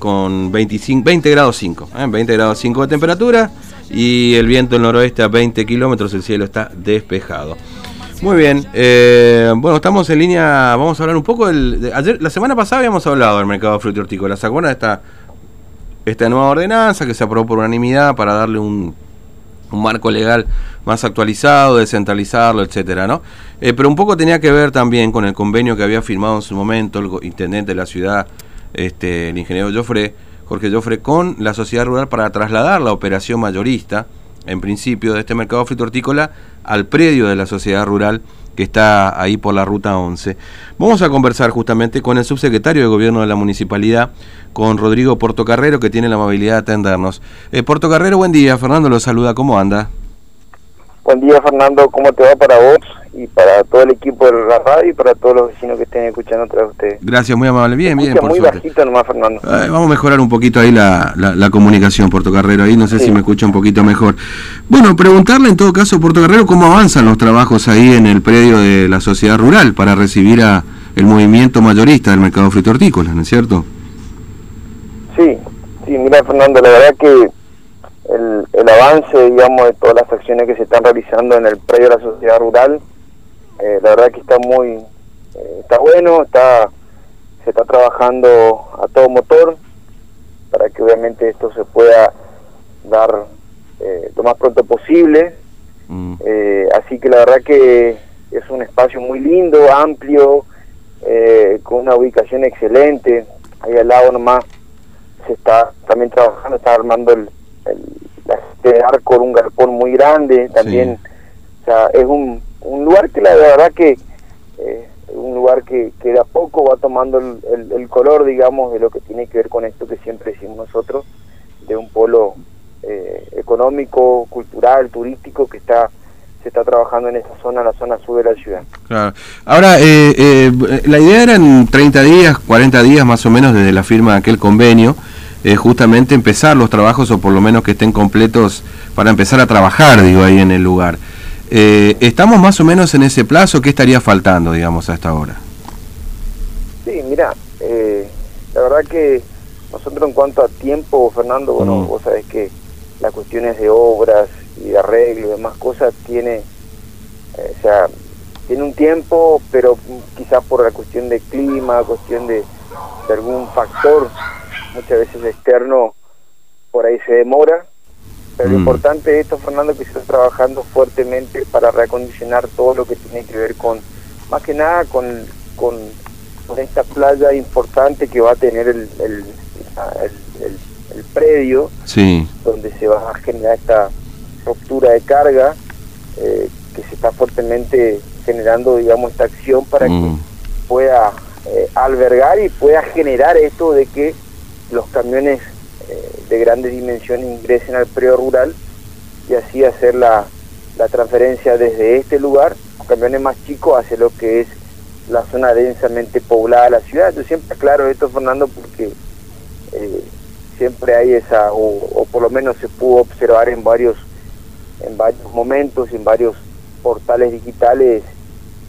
con 25, 20 grados 5, ¿eh? 20 grados 5 de temperatura y el viento del noroeste a 20 kilómetros, el cielo está despejado. Muy bien, eh, bueno, estamos en línea, vamos a hablar un poco del... de- ayer, la semana pasada habíamos hablado del mercado fruto y hortícola, ¿se acuerdan de esta, esta nueva ordenanza que se aprobó por unanimidad para darle un, un marco legal más actualizado, descentralizarlo, etcétera, ¿no? Eh, pero un poco tenía que ver también con el convenio que había firmado en su momento el intendente de la ciudad, este, el ingeniero Joffre, Jorge Joffre, con la sociedad rural para trasladar la operación mayorista, en principio, de este mercado frito hortícola al predio de la sociedad rural que está ahí por la ruta 11. Vamos a conversar justamente con el subsecretario de Gobierno de la Municipalidad, con Rodrigo Portocarrero, que tiene la amabilidad de atendernos. Eh, Portocarrero, buen día. Fernando lo saluda. ¿Cómo anda? Buen día Fernando, ¿cómo te va para vos y para todo el equipo de la radio y para todos los vecinos que estén escuchando otra vez ustedes? Gracias, muy amable. Bien, bien, por muy suerte. bajito nomás Fernando. Vamos a mejorar un poquito ahí la, la, la comunicación, Portocarrero. Ahí no sé Sí. si me escucha un poquito mejor. Bueno, preguntarle en todo caso, Portocarrero, cómo avanzan los trabajos ahí en el predio de la sociedad rural para recibir a el movimiento mayorista del mercado frito hortícola, ¿no es cierto? Sí, sí, mira Fernando, la verdad que el, el avance, digamos, de todas las acciones que se están realizando en el predio de la sociedad rural, eh, la verdad que está muy, eh, está bueno, está, se está trabajando a todo motor para que obviamente esto se pueda dar eh, lo más pronto posible. Mm, Eh, así que la verdad que es un espacio muy lindo, amplio, eh, con una ubicación excelente. Ahí al lado nomás se está también trabajando, está armando el, el este arco, un galpón muy grande. También, o sea, es un, un lugar que la verdad que eh, un lugar que, que de a poco va tomando el, el- color, digamos, de lo que tiene que ver con esto que siempre decimos nosotros, de un polo eh, económico, cultural, turístico que está se está trabajando en esa zona, la zona sur de la ciudad. claro. Ahora, eh, eh, la idea era en 30 días, 40 días más o menos desde la firma de aquel convenio, eh, justamente empezar los trabajos o por lo menos que estén completos para empezar a trabajar, digo, ahí en el lugar. Eh, ¿Estamos más o menos en ese plazo? ¿Qué estaría faltando, digamos, hasta ahora? Sí, mira, eh, la verdad que nosotros en cuanto a tiempo, Fernando, bueno, Mm. vos sabés que las cuestiones de obras y de arreglo y demás cosas tiene, eh, o sea, tiene un tiempo, pero quizás por la cuestión de clima, cuestión de, de algún factor, muchas veces externo, por ahí se demora. Pero lo Mm. importante de esto, Fernando, es que se está trabajando fuertemente para reacondicionar todo lo que tiene que ver con, más que nada, con, con, con esta playa importante que va a tener el, el, el- el- el predio, Sí. donde se va a generar esta ruptura de carga, eh, que se está fuertemente generando, digamos, esta acción para que Mm. pueda eh, albergar y pueda generar esto de que los camiones de grandes dimensiones ingresen al predio rural y así hacer la, la transferencia desde este lugar, camiones más chicos, hacia lo que es la zona densamente poblada de la ciudad. Yo siempre aclaro esto, Fernando, porque eh, siempre hay esa, o, o por lo menos se pudo observar en varios, en varios momentos, en varios portales digitales,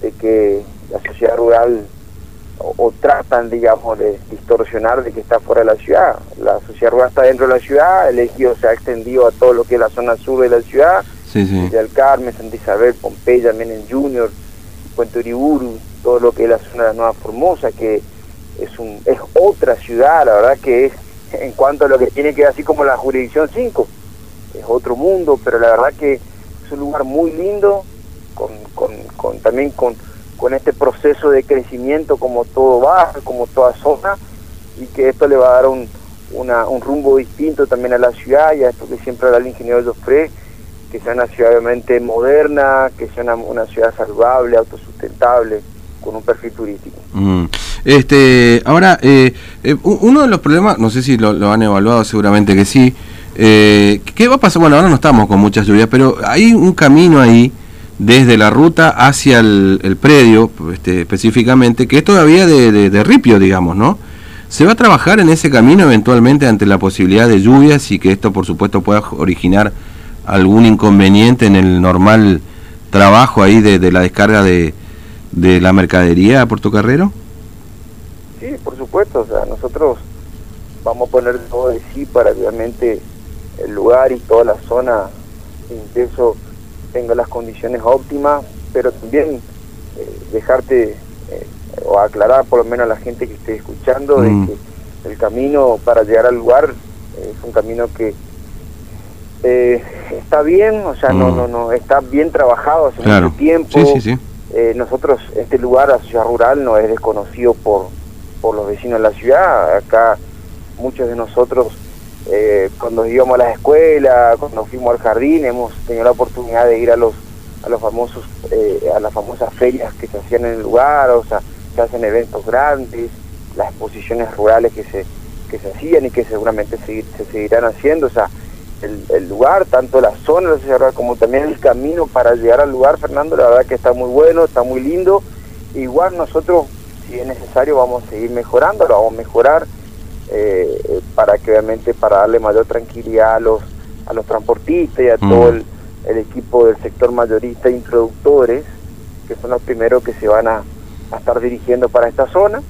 de que la sociedad rural o, o tratan, digamos, de distorsionar de que está fuera de la ciudad. La sociedad rural está dentro de la ciudad, el ejido se ha extendido a todo lo que es la zona sur de la ciudad, Sí, sí. Del Carmen, Santa Isabel, Pompeya, Menem Junior, Puente Uriburu, todo lo que es la zona de la Nueva Formosa, que es un es otra ciudad, la verdad que es en cuanto a lo que tiene que ver así como la jurisdicción 5, es otro mundo, pero la verdad que es un lugar muy lindo, con, con, con- también con, con este proceso de crecimiento como todo va, como toda zona, y que esto le va a dar un, una- un rumbo distinto también a la ciudad y a esto que siempre habla el ingeniero Joffre, que sea una ciudad obviamente moderna, que sea una, ciudad saludable, autosustentable, con un perfil turístico. Mm. Este, ahora, eh, eh, uno de los problemas, no sé si lo, lo han evaluado, seguramente que sí. eh, ¿Qué va a pasar? Bueno, ahora no estamos con muchas lluvias, pero hay un camino ahí desde la ruta hacia el, predio, este, específicamente, que es todavía de, ripio, digamos, ¿no? ¿Se va a trabajar en ese camino eventualmente ante la posibilidad de lluvias y que esto, por supuesto, pueda originar algún inconveniente en el normal trabajo ahí de, la descarga de, de la mercadería a Puerto Carrero? Sí, por supuesto, o sea, nosotros vamos a poner todo de sí para que obviamente el lugar y toda la zona de tenga las condiciones óptimas, pero también eh, dejarte eh, o aclarar por lo menos a la gente que esté escuchando de Mm. que el camino para llegar al lugar eh, es un camino que eh, está bien, o sea, no, Mm. no, no, está bien trabajado hace Claro. mucho tiempo. Sí, sí, sí. Eh, nosotros, este lugar, la ciudad rural, no es desconocido por, por los vecinos de la ciudad. Acá muchos de nosotros, eh, cuando íbamos a la escuela, cuando fuimos al jardín, hemos tenido la oportunidad de ir a los a los famosos eh, a las famosas ferias que se hacían en el lugar, o sea, se hacen eventos grandes, las exposiciones rurales que se que se hacían y que seguramente se, se seguirán haciendo, o sea, el, lugar, tanto la zona de la como también el camino para llegar al lugar, Fernando, la verdad que está muy bueno, está muy lindo. Igual nosotros, si es necesario, vamos a seguir mejorando, lo vamos a mejorar eh, eh, para que obviamente para darle mayor tranquilidad a los a los transportistas y a Mm. todo el, el equipo del sector mayorista y productores, que son los primeros que se van a, a estar dirigiendo para esta zona.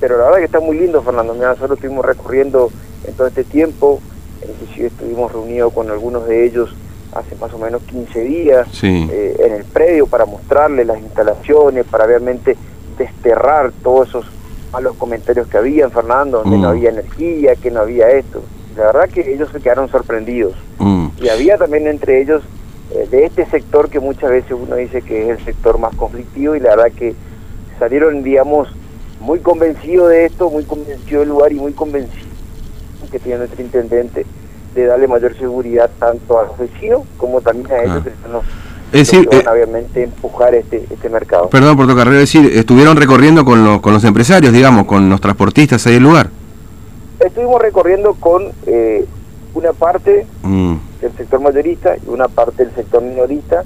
Pero la verdad que está muy lindo, Fernando. Mira, nosotros estuvimos recorriendo en todo este tiempo, inclusive estuvimos reunidos con algunos de ellos hace más o menos 15 días Sí. eh, en el predio para mostrarles las instalaciones, para realmente desterrar todos esos malos comentarios que había, Fernando, donde Mm. no había energía, que no había esto. La verdad que ellos se quedaron sorprendidos. Mm. Y había también entre ellos eh, de este sector que muchas veces uno dice que es el sector más conflictivo y la verdad que salieron, digamos, muy convencidos de esto, muy convencidos del lugar y muy convencidos que tiene nuestro intendente de darle mayor seguridad tanto a los vecinos como también a ellos Ah. que son los, Es decir, van eh, obviamente empujar este, este mercado. Perdón por tocar, es decir, estuvieron recorriendo con, los con los empresarios, digamos, con los transportistas ahí del lugar. Estuvimos recorriendo con eh, una parte Mm. del sector mayorista y una parte del sector minorista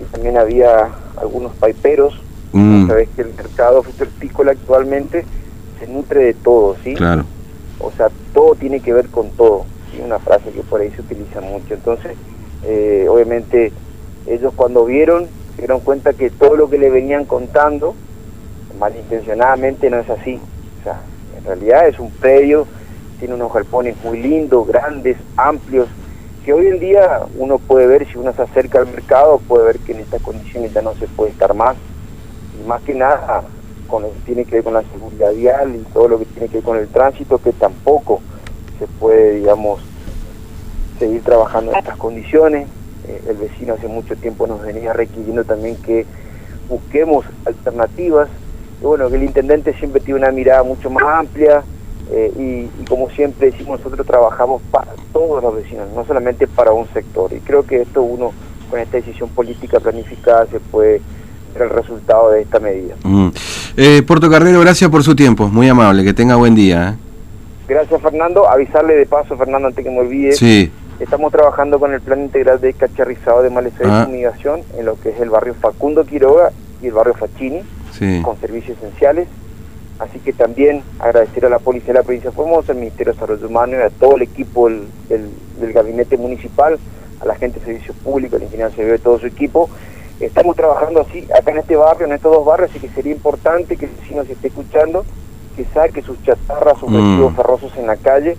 y también había algunos paiperos. Mm. Sabes que el mercado frutícola actualmente se nutre de todo, ¿sí? Claro. O sea, todo tiene que ver con todo. ¿sí? Una frase que por ahí se utiliza mucho. Entonces, eh, obviamente, ellos cuando vieron, se dieron cuenta que todo lo que le venían contando, malintencionadamente no es así. O sea, en realidad es un predio, tiene unos galpones muy lindos, grandes, amplios, que hoy en día uno puede ver, si uno se acerca al mercado, puede ver que en estas condiciones ya no se puede estar más. Y más que nada, con lo que tiene que ver con la seguridad vial y todo lo que tiene que ver con el tránsito, que tampoco se puede, digamos, seguir trabajando en estas condiciones. Eh, el vecino hace mucho tiempo nos venía requiriendo también que busquemos alternativas. Y bueno, que el intendente siempre tiene una mirada mucho más amplia eh, y, y como siempre decimos, nosotros trabajamos para todos los vecinos, no solamente para un sector. Y creo que esto uno, con esta decisión política planificada, se puede ver el resultado de esta medida. Mm. Eh, Porto Carrero, gracias por su tiempo, muy amable, que tenga buen día. ¿eh? Gracias Fernando, avisarle de paso Fernando antes que me olvide, Sí, estamos trabajando con el plan integral de cacharrizado de maleza Ah. de fumigación en lo que es el barrio Facundo Quiroga y el barrio Facchini sí. con servicios esenciales, así que también agradecer a la Policía de la Provincia de Formosa, al Ministerio de Desarrollo Humano y a todo el equipo del, del- del gabinete municipal, a la gente de servicios públicos, al ingeniero Severo y todo su equipo. Estamos trabajando así acá en este barrio, en estos dos barrios, así que sería importante que el vecino se esté escuchando, que saque sus chatarras, sus Mm. residuos ferrosos en la calle.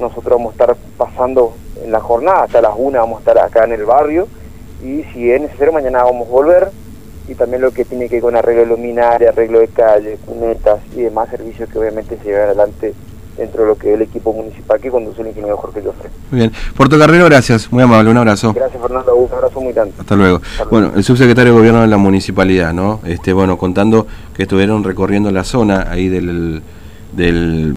Nosotros vamos a estar pasando en la jornada, hasta las una vamos a estar acá en el barrio y si es necesario mañana vamos a volver y también lo que tiene que ver con arreglo de luminaria, arreglo de calle, cunetas y demás servicios que obviamente se llevan adelante dentro de lo que es el equipo municipal que conduce el ingeniero Jorge Joffre. Muy bien. Porto Carrero, gracias, muy amable, un abrazo. Gracias Fernando, un abrazo muy grande. Hasta luego. luego. Bueno, el subsecretario de Gobierno de la Municipalidad, ¿no? Este, bueno, contando que estuvieron recorriendo la zona ahí del, del